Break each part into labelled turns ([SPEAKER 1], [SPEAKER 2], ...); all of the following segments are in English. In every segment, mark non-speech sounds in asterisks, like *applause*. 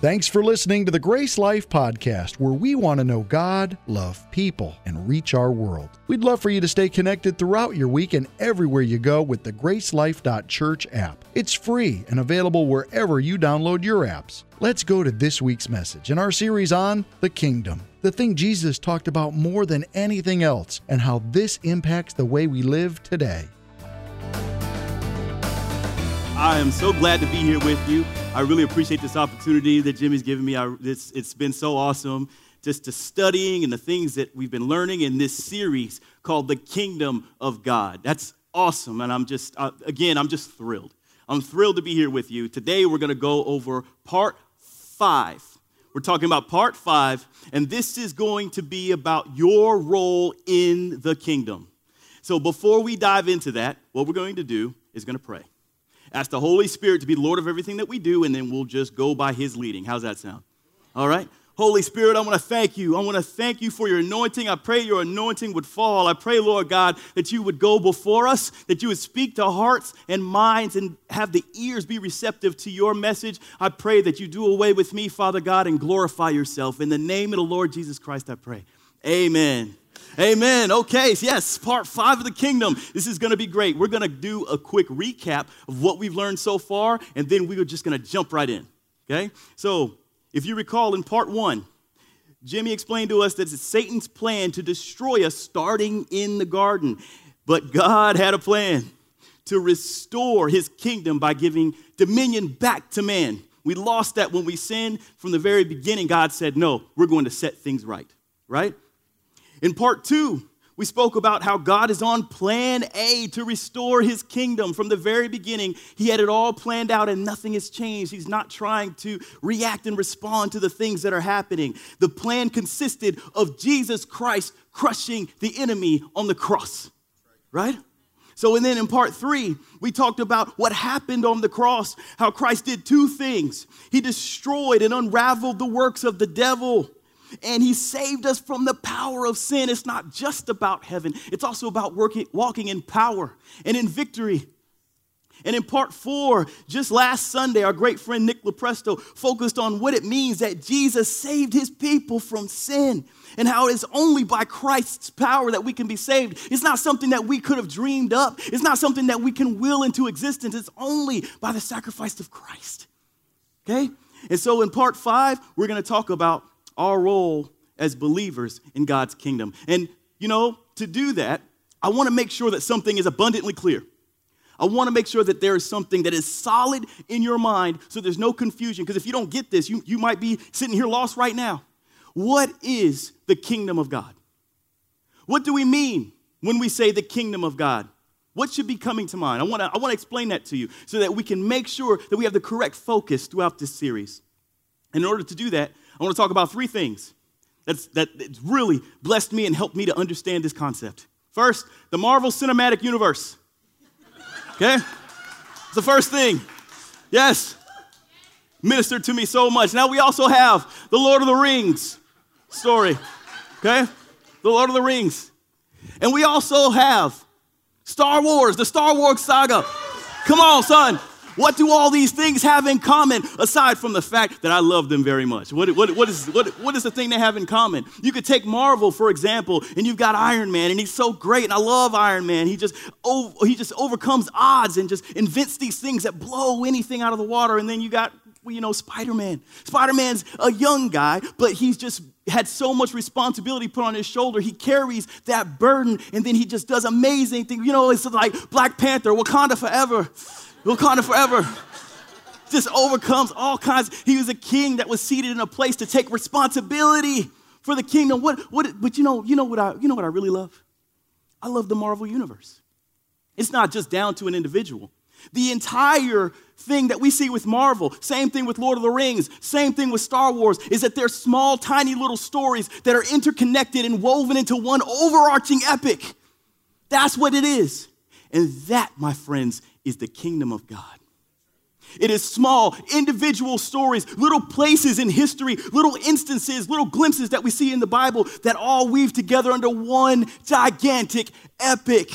[SPEAKER 1] Thanks for listening to the Grace Life Podcast, where we want to know God, love people, and reach our world. We'd love for you to stay connected throughout your week and everywhere you go with the GraceLife.Church app. It's free and available wherever you download your apps. Let's go to this week's message in our series on the kingdom, the thing Jesus talked about more than anything else, and how this impacts the way we live today.
[SPEAKER 2] I am so glad to be here with you. I really appreciate this opportunity that Jimmy's given me. I, it's, it's been so awesome just to studying and the things that we've been learning in this series called The Kingdom of God. That's awesome. And I'm just, uh, again, I'm just thrilled. I'm thrilled to be here with you. Today, we're going to go over part five. We're talking about part five, and this is going to be about your role in the kingdom. So, before we dive into that, what we're going to do is going to pray. Ask the Holy Spirit to be Lord of everything that we do, and then we'll just go by His leading. How's that sound? All right? Holy Spirit, I want to thank you. I want to thank you for your anointing. I pray your anointing would fall. I pray, Lord God, that you would go before us, that you would speak to hearts and minds and have the ears be receptive to your message. I pray that you do away with me, Father God, and glorify yourself. In the name of the Lord Jesus Christ, I pray. Amen. Amen. Okay, yes, part five of the kingdom. This is going to be great. We're going to do a quick recap of what we've learned so far, and then we are just going to jump right in. Okay? So, if you recall in part one, Jimmy explained to us that it's Satan's plan to destroy us starting in the garden. But God had a plan to restore his kingdom by giving dominion back to man. We lost that when we sinned. From the very beginning, God said, No, we're going to set things right, right? In part two, we spoke about how God is on plan A to restore his kingdom. From the very beginning, he had it all planned out and nothing has changed. He's not trying to react and respond to the things that are happening. The plan consisted of Jesus Christ crushing the enemy on the cross, right? So, and then in part three, we talked about what happened on the cross, how Christ did two things. He destroyed and unraveled the works of the devil and he saved us from the power of sin. It's not just about heaven, it's also about working, walking in power and in victory. And in part four, just last Sunday, our great friend Nick Lopresto focused on what it means that Jesus saved his people from sin and how it is only by Christ's power that we can be saved. It's not something that we could have dreamed up, it's not something that we can will into existence. It's only by the sacrifice of Christ. Okay? And so in part five, we're going to talk about our role as believers in God's kingdom. And, you know, to do that, I want to make sure that something is abundantly clear. I want to make sure that there is something that is solid in your mind so there's no confusion. Because if you don't get this, you, you might be sitting here lost right now. What is the kingdom of God? What do we mean when we say the kingdom of God? What should be coming to mind? I want to I want to explain that to you so that we can make sure that we have the correct focus throughout this series. And In order to do that, I want to talk about three things that's, that it's really blessed me and helped me to understand this concept. First, the Marvel Cinematic Universe. Okay? It's the first thing. Yes. Ministered to me so much. Now we also have the Lord of the Rings story. Okay? The Lord of the Rings. And we also have Star Wars, the Star Wars saga. Come on, son. What do all these things have in common aside from the fact that I love them very much? What, what, what, is, what, what is the thing they have in common? You could take Marvel, for example, and you've got Iron Man, and he's so great, and I love Iron Man. He just, oh, he just overcomes odds and just invents these things that blow anything out of the water. And then you got, you know, Spider Man. Spider Man's a young guy, but he's just had so much responsibility put on his shoulder. He carries that burden, and then he just does amazing things. You know, it's like Black Panther, Wakanda forever. Wakanda forever. Just overcomes all kinds. He was a king that was seated in a place to take responsibility for the kingdom. What, what, but you know, you know what I, you know what I really love? I love the Marvel universe. It's not just down to an individual. The entire thing that we see with Marvel, same thing with Lord of the Rings, same thing with Star Wars, is that they're small, tiny little stories that are interconnected and woven into one overarching epic. That's what it is. And that, my friends, is the kingdom of God. It is small, individual stories, little places in history, little instances, little glimpses that we see in the Bible that all weave together under one gigantic epic,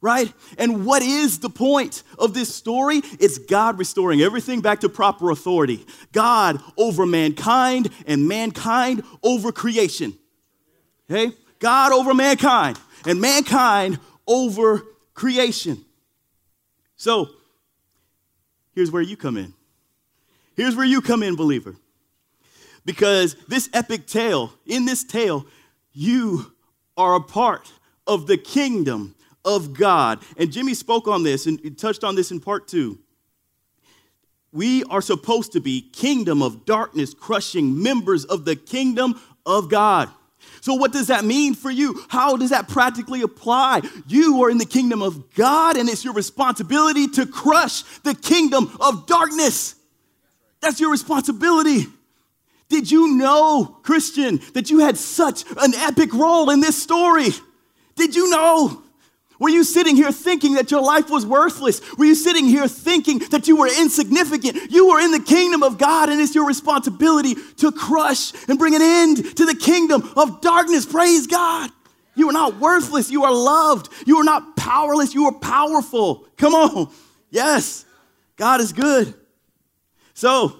[SPEAKER 2] right? And what is the point of this story? It's God restoring everything back to proper authority. God over mankind and mankind over creation. Okay? God over mankind and mankind over creation. So, here's where you come in. Here's where you come in, believer. Because this epic tale, in this tale, you are a part of the kingdom of God. And Jimmy spoke on this and touched on this in part two. We are supposed to be kingdom of darkness crushing members of the kingdom of God. So, what does that mean for you? How does that practically apply? You are in the kingdom of God, and it's your responsibility to crush the kingdom of darkness. That's your responsibility. Did you know, Christian, that you had such an epic role in this story? Did you know? Were you sitting here thinking that your life was worthless? Were you sitting here thinking that you were insignificant? You are in the kingdom of God, and it's your responsibility to crush and bring an end to the kingdom of darkness. Praise God. You are not worthless. You are loved. You are not powerless. You are powerful. Come on. Yes, God is good. So,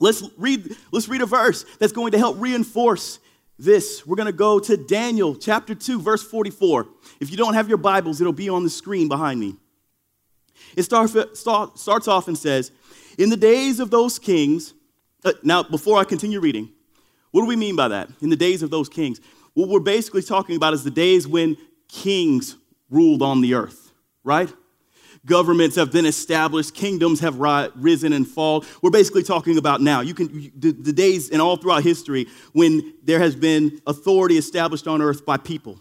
[SPEAKER 2] let's read, let's read a verse that's going to help reinforce this. We're going to go to Daniel chapter 2, verse 44. If you don't have your Bibles, it'll be on the screen behind me. It starts, starts off and says, In the days of those kings, uh, now before I continue reading, what do we mean by that? In the days of those kings. What we're basically talking about is the days when kings ruled on the earth, right? Governments have been established, kingdoms have risen and fall. We're basically talking about now. You can the, the days and all throughout history when there has been authority established on earth by people.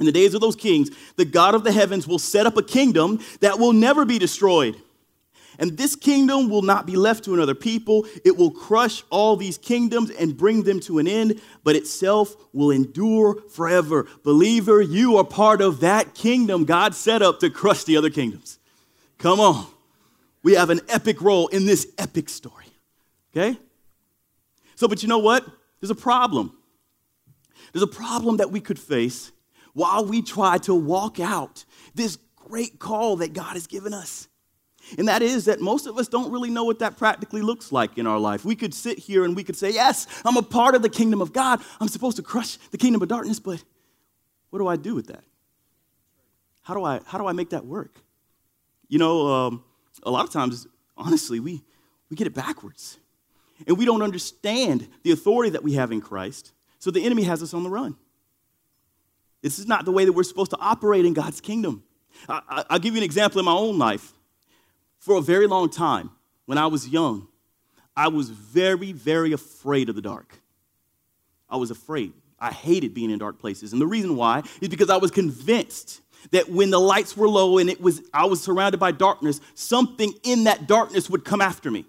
[SPEAKER 2] In the days of those kings, the God of the heavens will set up a kingdom that will never be destroyed. And this kingdom will not be left to another people. It will crush all these kingdoms and bring them to an end, but itself will endure forever. Believer, you are part of that kingdom God set up to crush the other kingdoms. Come on. We have an epic role in this epic story. Okay? So, but you know what? There's a problem. There's a problem that we could face while we try to walk out this great call that God has given us. And that is that most of us don't really know what that practically looks like in our life. We could sit here and we could say, Yes, I'm a part of the kingdom of God. I'm supposed to crush the kingdom of darkness, but what do I do with that? How do I, how do I make that work? You know, um, a lot of times, honestly, we, we get it backwards. And we don't understand the authority that we have in Christ. So the enemy has us on the run. This is not the way that we're supposed to operate in God's kingdom. I, will give you an example in my own life. For a very long time, when I was young, I was very, very afraid of the dark. I was afraid. I hated being in dark places. And the reason why is because I was convinced that when the lights were low and it was I was surrounded by darkness, something in that darkness would come after me.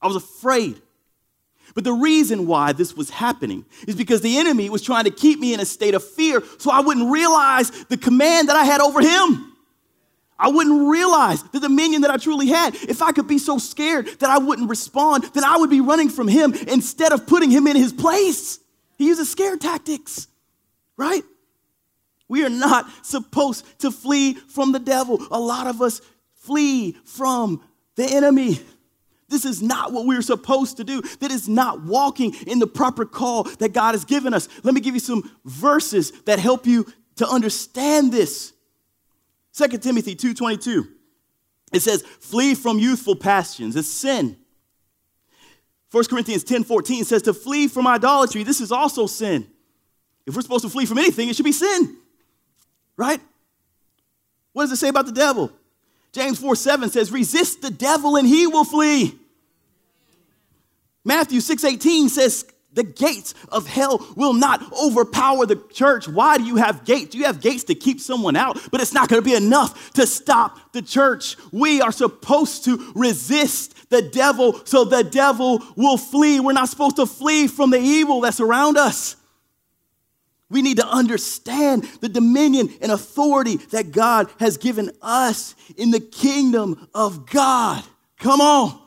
[SPEAKER 2] I was afraid. But the reason why this was happening is because the enemy was trying to keep me in a state of fear so I wouldn't realize the command that I had over him. I wouldn't realize the dominion that I truly had. If I could be so scared that I wouldn't respond, then I would be running from him instead of putting him in his place. He uses scare tactics, right? We are not supposed to flee from the devil. A lot of us flee from the enemy. This is not what we're supposed to do. That is not walking in the proper call that God has given us. Let me give you some verses that help you to understand this. 2 Timothy 2.22, it says, flee from youthful passions. It's sin. 1 Corinthians 10.14 says to flee from idolatry. This is also sin. If we're supposed to flee from anything, it should be sin. Right? What does it say about the devil? James 4 7 says, resist the devil and he will flee. Matthew 6 18 says, the gates of hell will not overpower the church. Why do you have gates? You have gates to keep someone out, but it's not going to be enough to stop the church. We are supposed to resist the devil so the devil will flee. We're not supposed to flee from the evil that's around us. We need to understand the dominion and authority that God has given us in the kingdom of God. Come on.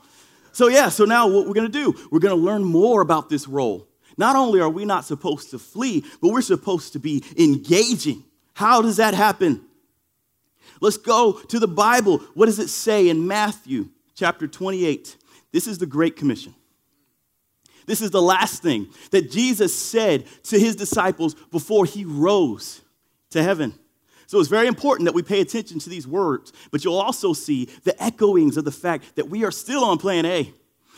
[SPEAKER 2] So, yeah, so now what we're going to do, we're going to learn more about this role. Not only are we not supposed to flee, but we're supposed to be engaging. How does that happen? Let's go to the Bible. What does it say in Matthew chapter 28? This is the Great Commission. This is the last thing that Jesus said to his disciples before he rose to heaven. So it's very important that we pay attention to these words, but you'll also see the echoings of the fact that we are still on plan A.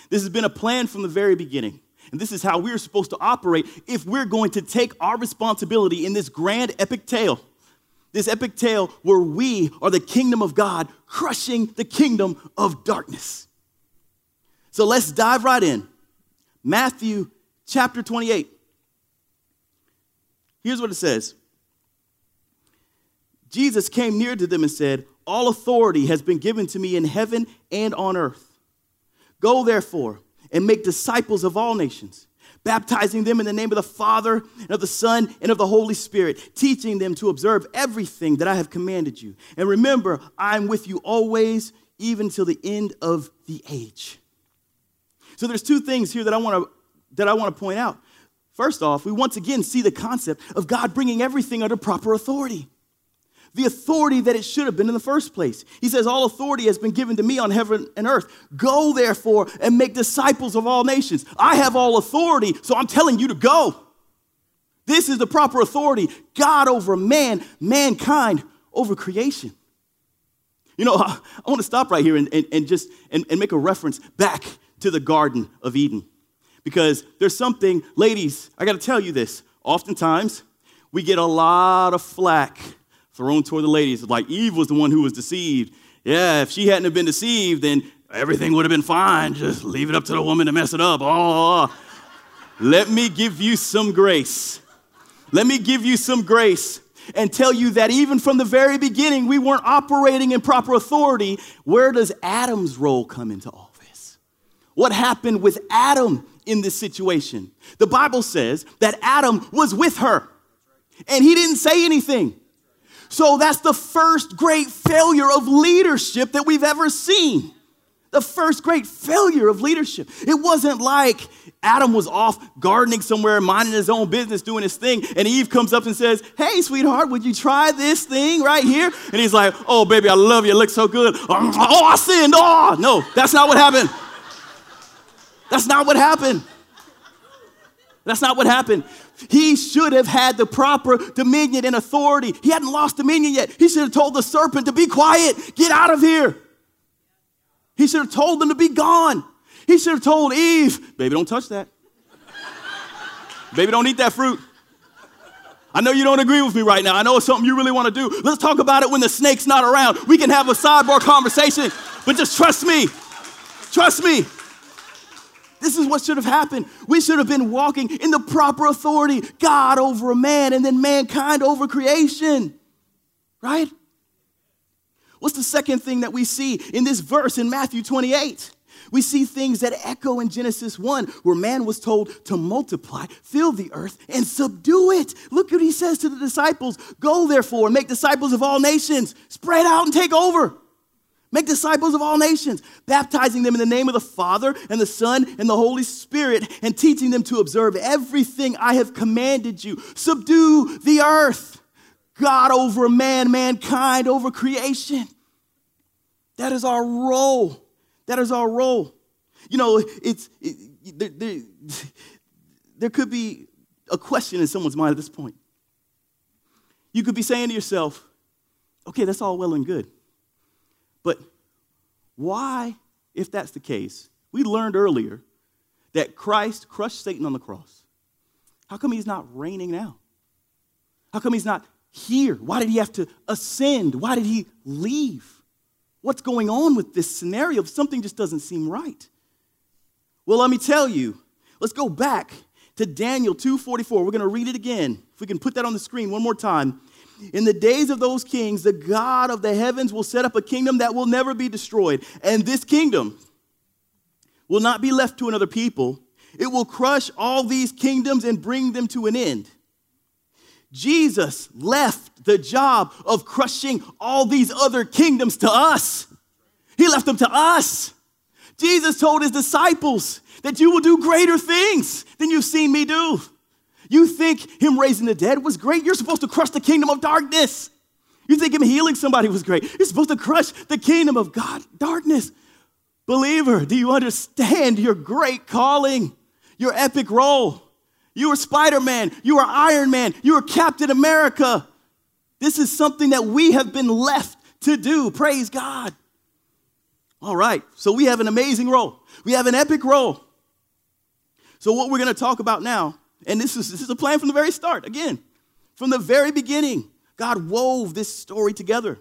[SPEAKER 2] This has been a plan from the very beginning. And this is how we're supposed to operate if we're going to take our responsibility in this grand epic tale. This epic tale where we are the kingdom of God, crushing the kingdom of darkness. So let's dive right in. Matthew chapter 28. Here's what it says Jesus came near to them and said, All authority has been given to me in heaven and on earth. Go therefore and make disciples of all nations, baptizing them in the name of the Father and of the Son and of the Holy Spirit, teaching them to observe everything that I have commanded you. And remember, I'm with you always, even till the end of the age. So there's two things here that I want to that I want to point out. First off, we once again see the concept of God bringing everything under proper authority the authority that it should have been in the first place. He says, All authority has been given to me on heaven and earth. Go, therefore, and make disciples of all nations. I have all authority, so I'm telling you to go. This is the proper authority God over man, mankind over creation. You know, I, *laughs* I want to stop right here and, and, and just and, and make a reference back to the Garden of Eden. Because there's something, ladies, I got to tell you this. Oftentimes, we get a lot of flack thrown toward the ladies. Like Eve was the one who was deceived. Yeah, if she hadn't have been deceived, then everything would have been fine. Just leave it up to the woman to mess it up. Oh, let me give you some grace. Let me give you some grace and tell you that even from the very beginning, we weren't operating in proper authority. Where does Adam's role come into all this? What happened with Adam in this situation? The Bible says that Adam was with her and he didn't say anything. So that's the first great failure of leadership that we've ever seen. The first great failure of leadership. It wasn't like Adam was off gardening somewhere, minding his own business, doing his thing, and Eve comes up and says, Hey, sweetheart, would you try this thing right here? And he's like, Oh, baby, I love you. It looks so good. Um, oh, I sinned. Oh, no, that's not what happened. That's not what happened. That's not what happened. He should have had the proper dominion and authority. He hadn't lost dominion yet. He should have told the serpent to be quiet, get out of here. He should have told them to be gone. He should have told Eve, baby, don't touch that. baby, don't eat that fruit. I know you don't agree with me right now. I know it's something you really want to do. Let's talk about it when the snake's not around. We can have a sidebar conversation, but just trust me. Trust me. This is what should have happened. We should have been walking in the proper authority God over a man and then mankind over creation. Right? What's the second thing that we see in this verse in Matthew 28? We see things that echo in Genesis 1, where man was told to multiply, fill the earth, and subdue it. Look what he says to the disciples Go therefore and make disciples of all nations, spread out and take over. Make disciples of all nations, baptizing them in the name of the Father and the Son and the Holy Spirit, and teaching them to observe everything I have commanded you. Subdue the earth, God over man, mankind over creation. That is our role. That is our role. You know, it's it, there, there, there could be a question in someone's mind at this point. You could be saying to yourself, okay, that's all well and good. But why, if that's the case, we learned earlier that Christ crushed Satan on the cross. How come he's not reigning now? How come he's not here? Why did he have to ascend? Why did he leave? What's going on with this scenario? Something just doesn't seem right. Well, let me tell you. Let's go back to Daniel 2:44. We're going to read it again. If we can put that on the screen one more time. In the days of those kings, the God of the heavens will set up a kingdom that will never be destroyed. And this kingdom will not be left to another people. It will crush all these kingdoms and bring them to an end. Jesus left the job of crushing all these other kingdoms to us. He left them to us. Jesus told his disciples that you will do greater things than you've seen me do. You think him raising the dead was great? You're supposed to crush the kingdom of darkness. You think him healing somebody was great. You're supposed to crush the kingdom of God, darkness. Believer, do you understand your great calling, your epic role? You are Spider Man, you are Iron Man, you are Captain America. This is something that we have been left to do. Praise God. All right, so we have an amazing role, we have an epic role. So, what we're going to talk about now, and this is, this is a plan from the very start, again, from the very beginning, God wove this story together.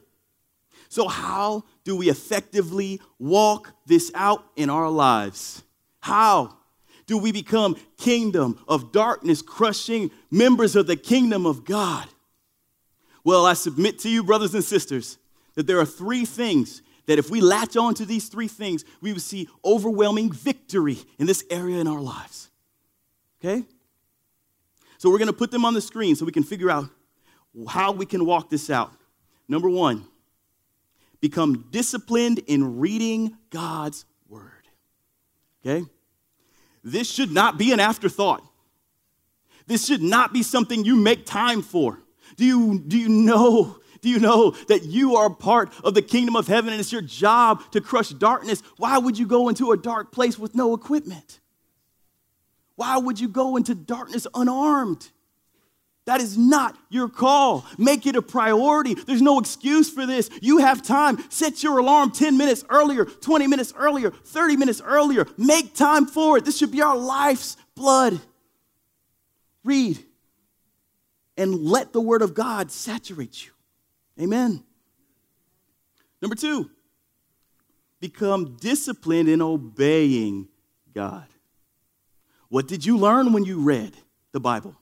[SPEAKER 2] So, how do we effectively walk this out in our lives? How do we become kingdom of darkness crushing members of the kingdom of God? Well, I submit to you, brothers and sisters, that there are three things that if we latch on to these three things, we will see overwhelming victory in this area in our lives. Okay? So we're going to put them on the screen so we can figure out how we can walk this out. Number one, become disciplined in reading God's word. Okay? This should not be an afterthought. This should not be something you make time for. Do you, do you know? Do you know that you are part of the kingdom of heaven and it's your job to crush darkness? Why would you go into a dark place with no equipment? Why would you go into darkness unarmed? That is not your call. Make it a priority. There's no excuse for this. You have time. Set your alarm 10 minutes earlier, 20 minutes earlier, 30 minutes earlier. Make time for it. This should be our life's blood. Read and let the word of God saturate you. Amen. Number two, become disciplined in obeying God. What did you learn when you read the Bible?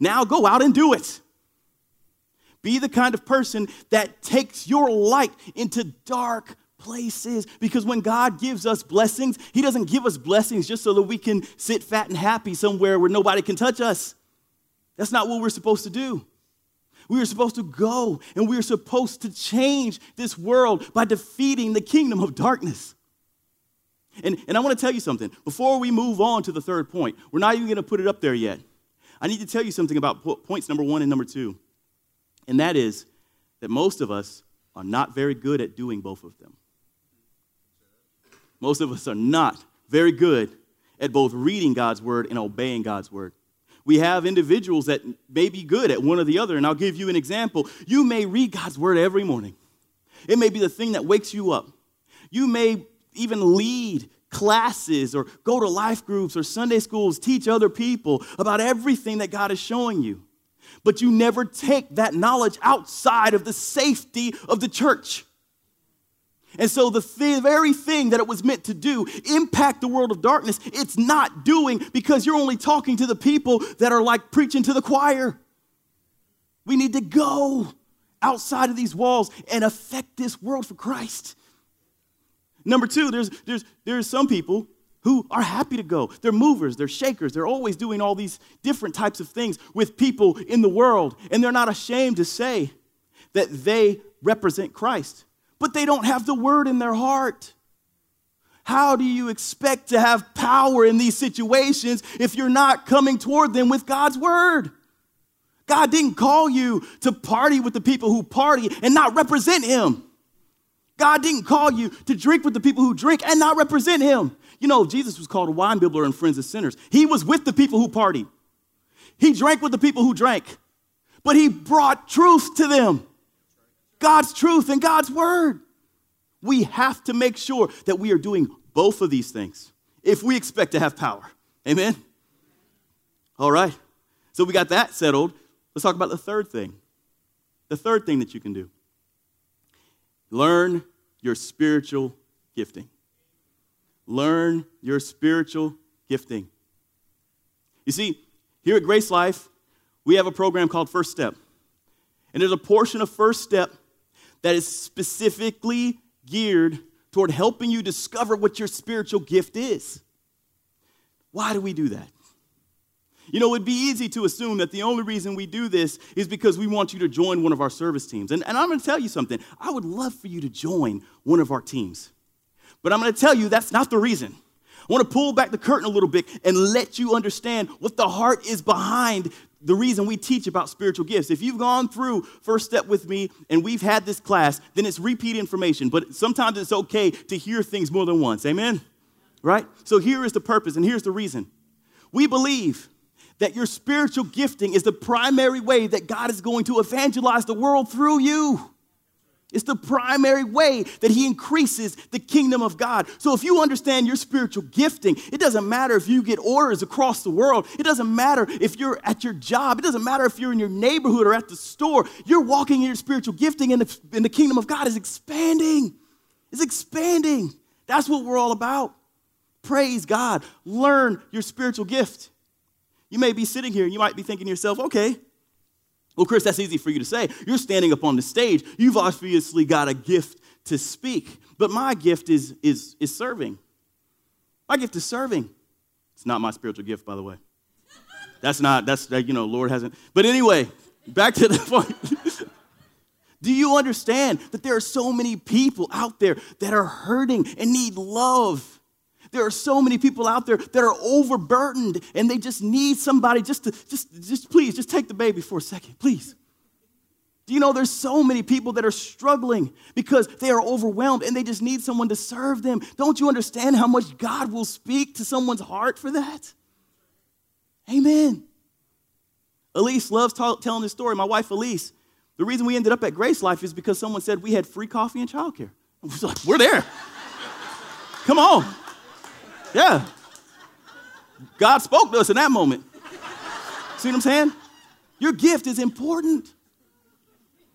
[SPEAKER 2] Now go out and do it. Be the kind of person that takes your light into dark places because when God gives us blessings, He doesn't give us blessings just so that we can sit fat and happy somewhere where nobody can touch us. That's not what we're supposed to do. We are supposed to go and we are supposed to change this world by defeating the kingdom of darkness. And, and I want to tell you something. Before we move on to the third point, we're not even going to put it up there yet. I need to tell you something about points number one and number two. And that is that most of us are not very good at doing both of them. Most of us are not very good at both reading God's word and obeying God's word. We have individuals that may be good at one or the other, and I'll give you an example. You may read God's word every morning, it may be the thing that wakes you up. You may even lead classes or go to life groups or Sunday schools, teach other people about everything that God is showing you. But you never take that knowledge outside of the safety of the church. And so, the th- very thing that it was meant to do, impact the world of darkness, it's not doing because you're only talking to the people that are like preaching to the choir. We need to go outside of these walls and affect this world for Christ. Number two, there's, there's, there's some people who are happy to go. They're movers, they're shakers, they're always doing all these different types of things with people in the world, and they're not ashamed to say that they represent Christ, but they don't have the word in their heart. How do you expect to have power in these situations if you're not coming toward them with God's word? God didn't call you to party with the people who party and not represent Him. God didn't call you to drink with the people who drink and not represent him. You know, Jesus was called a wine bibbler and friends of sinners. He was with the people who partied. He drank with the people who drank, but he brought truth to them. God's truth and God's word. We have to make sure that we are doing both of these things if we expect to have power. Amen? All right. So we got that settled. Let's talk about the third thing. The third thing that you can do. Learn your spiritual gifting. Learn your spiritual gifting. You see, here at Grace Life, we have a program called First Step. And there's a portion of First Step that is specifically geared toward helping you discover what your spiritual gift is. Why do we do that? You know, it'd be easy to assume that the only reason we do this is because we want you to join one of our service teams. And, and I'm going to tell you something. I would love for you to join one of our teams. But I'm going to tell you that's not the reason. I want to pull back the curtain a little bit and let you understand what the heart is behind the reason we teach about spiritual gifts. If you've gone through First Step with me and we've had this class, then it's repeat information. But sometimes it's okay to hear things more than once. Amen? Right? So here is the purpose and here's the reason. We believe that your spiritual gifting is the primary way that God is going to evangelize the world through you. It's the primary way that he increases the kingdom of God. So if you understand your spiritual gifting, it doesn't matter if you get orders across the world. It doesn't matter if you're at your job. It doesn't matter if you're in your neighborhood or at the store. You're walking in your spiritual gifting and the, and the kingdom of God is expanding. It's expanding. That's what we're all about. Praise God. Learn your spiritual gift. You may be sitting here and you might be thinking to yourself, okay, well, Chris, that's easy for you to say. You're standing up on the stage. You've obviously got a gift to speak. But my gift is, is, is serving. My gift is serving. It's not my spiritual gift, by the way. That's not, that's, you know, Lord hasn't. But anyway, back to the *laughs* point. Do you understand that there are so many people out there that are hurting and need love? There are so many people out there that are overburdened and they just need somebody just to, just, just please, just take the baby for a second, please. Do you know there's so many people that are struggling because they are overwhelmed and they just need someone to serve them? Don't you understand how much God will speak to someone's heart for that? Amen. Elise loves t- telling this story. My wife, Elise, the reason we ended up at Grace Life is because someone said we had free coffee and childcare. We're there. *laughs* Come on. Yeah. God spoke to us in that moment. See what I'm saying? Your gift is important.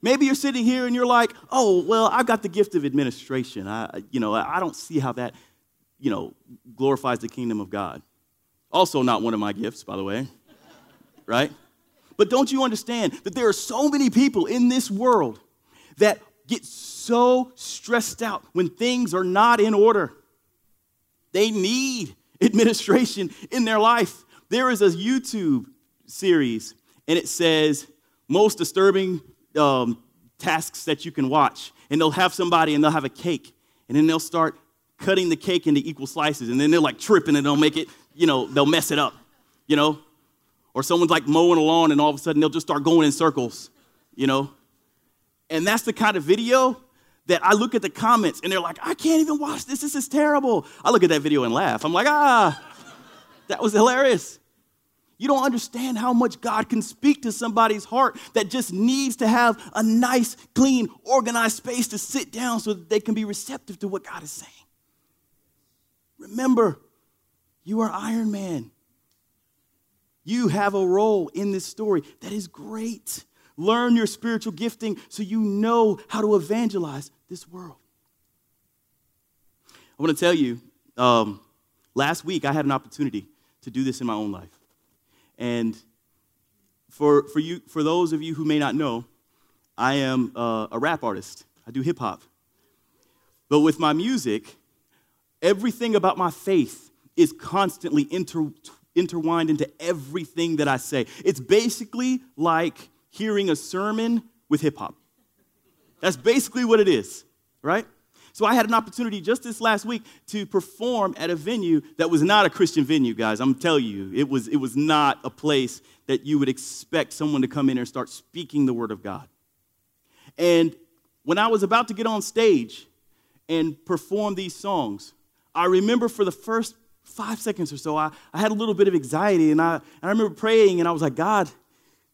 [SPEAKER 2] Maybe you're sitting here and you're like, oh, well, I've got the gift of administration. I, you know, I don't see how that, you know, glorifies the kingdom of God. Also, not one of my gifts, by the way, right? But don't you understand that there are so many people in this world that get so stressed out when things are not in order? They need administration in their life. There is a YouTube series, and it says most disturbing um, tasks that you can watch. And they'll have somebody and they'll have a cake, and then they'll start cutting the cake into equal slices, and then they're like tripping and they'll make it, you know, they'll mess it up, you know? Or someone's like mowing a lawn and all of a sudden they'll just start going in circles, you know? And that's the kind of video that I look at the comments and they're like, I can't even watch this. This is terrible. I look at that video and laugh. I'm like, ah, that was hilarious. You don't understand how much God can speak to somebody's heart that just needs to have a nice, clean, organized space to sit down so that they can be receptive to what God is saying. Remember, you are Iron Man. You have a role in this story that is great. Learn your spiritual gifting so you know how to evangelize this world. I want to tell you, um, last week I had an opportunity to do this in my own life. And for, for, you, for those of you who may not know, I am uh, a rap artist. I do hip hop. But with my music, everything about my faith is constantly inter- intertwined into everything that I say. It's basically like hearing a sermon with hip hop. That's basically what it is, right? So I had an opportunity just this last week to perform at a venue that was not a Christian venue, guys. I'm telling you, it was, it was not a place that you would expect someone to come in and start speaking the word of God. And when I was about to get on stage and perform these songs, I remember for the first five seconds or so, I, I had a little bit of anxiety, and I, and I remember praying, and I was like, God,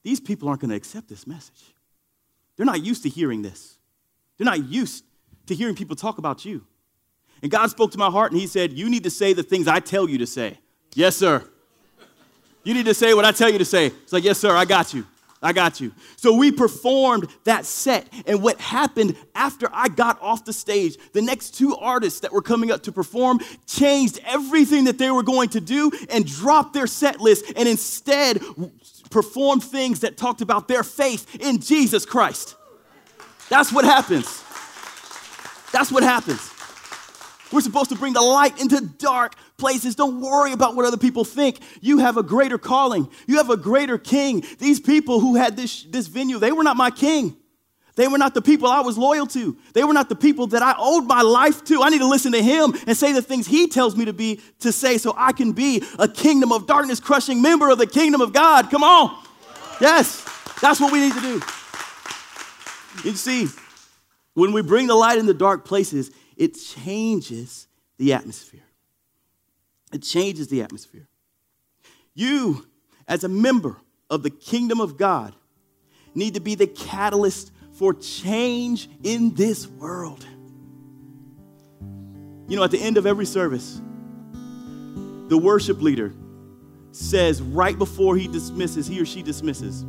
[SPEAKER 2] these people aren't going to accept this message. They're not used to hearing this. They're not used to hearing people talk about you. And God spoke to my heart and He said, You need to say the things I tell you to say. Yes, sir. You need to say what I tell you to say. It's like, Yes, sir, I got you. I got you. So we performed that set. And what happened after I got off the stage, the next two artists that were coming up to perform changed everything that they were going to do and dropped their set list and instead performed things that talked about their faith in Jesus Christ. That's what happens. That's what happens. We're supposed to bring the light into dark places. Don't worry about what other people think. You have a greater calling. You have a greater king. These people who had this, this venue, they were not my king. They were not the people I was loyal to. They were not the people that I owed my life to. I need to listen to him and say the things he tells me to be to say so I can be a kingdom of darkness crushing member of the kingdom of God. Come on. Yes, that's what we need to do. You see, when we bring the light in the dark places, it changes the atmosphere. It changes the atmosphere. You, as a member of the kingdom of God, need to be the catalyst for change in this world. You know, at the end of every service, the worship leader says right before he dismisses, he or she dismisses,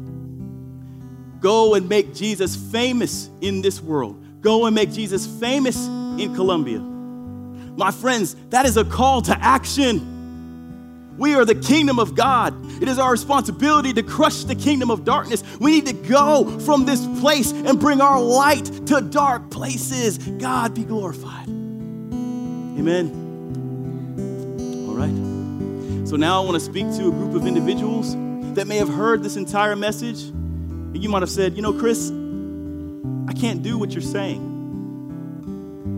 [SPEAKER 2] go and make Jesus famous in this world. Go and make Jesus famous in Columbia. My friends, that is a call to action. We are the kingdom of God. It is our responsibility to crush the kingdom of darkness. We need to go from this place and bring our light to dark places. God be glorified. Amen. All right. So now I want to speak to a group of individuals that may have heard this entire message. And you might have said, you know, Chris, I can't do what you're saying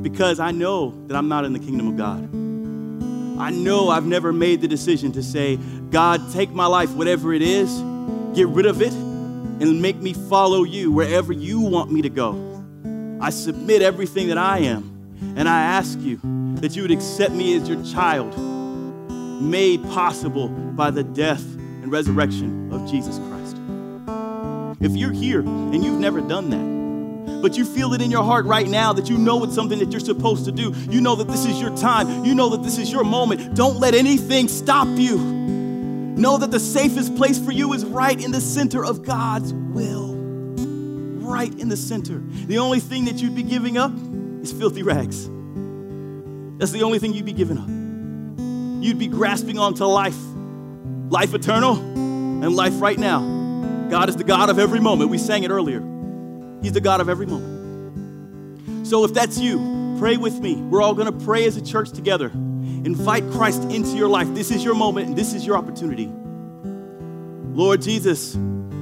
[SPEAKER 2] because I know that I'm not in the kingdom of God. I know I've never made the decision to say, God, take my life, whatever it is, get rid of it, and make me follow you wherever you want me to go. I submit everything that I am, and I ask you that you would accept me as your child, made possible by the death and resurrection of Jesus Christ. If you're here and you've never done that, but you feel it in your heart right now that you know it's something that you're supposed to do. You know that this is your time. You know that this is your moment. Don't let anything stop you. Know that the safest place for you is right in the center of God's will. Right in the center. The only thing that you'd be giving up is filthy rags. That's the only thing you'd be giving up. You'd be grasping onto life, life eternal, and life right now. God is the God of every moment. We sang it earlier. He's the God of every moment. So if that's you, pray with me. We're all going to pray as a church together. Invite Christ into your life. This is your moment and this is your opportunity. Lord Jesus,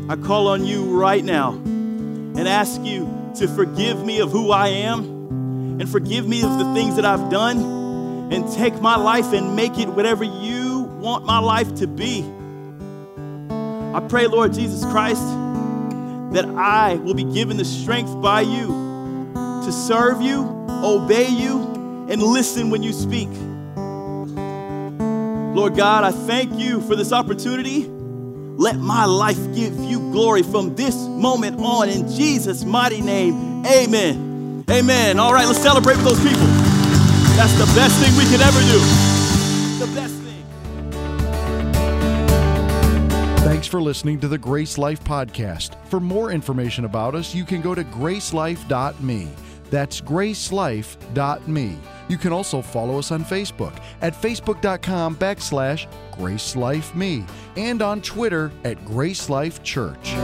[SPEAKER 2] I call on you right now and ask you to forgive me of who I am and forgive me of the things that I've done and take my life and make it whatever you want my life to be. I pray, Lord Jesus Christ that I will be given the strength by you to serve you, obey you, and listen when you speak. Lord God, I thank you for this opportunity. Let my life give you glory from this moment on in Jesus' mighty name. Amen. Amen. All right, let's celebrate with those people. That's the best thing we could ever do. The best
[SPEAKER 1] Thanks for listening to the Grace Life Podcast. For more information about us, you can go to gracelife.me. That's gracelife.me. You can also follow us on Facebook at facebook.com backslash gracelifeme and on Twitter at Grace Life Church.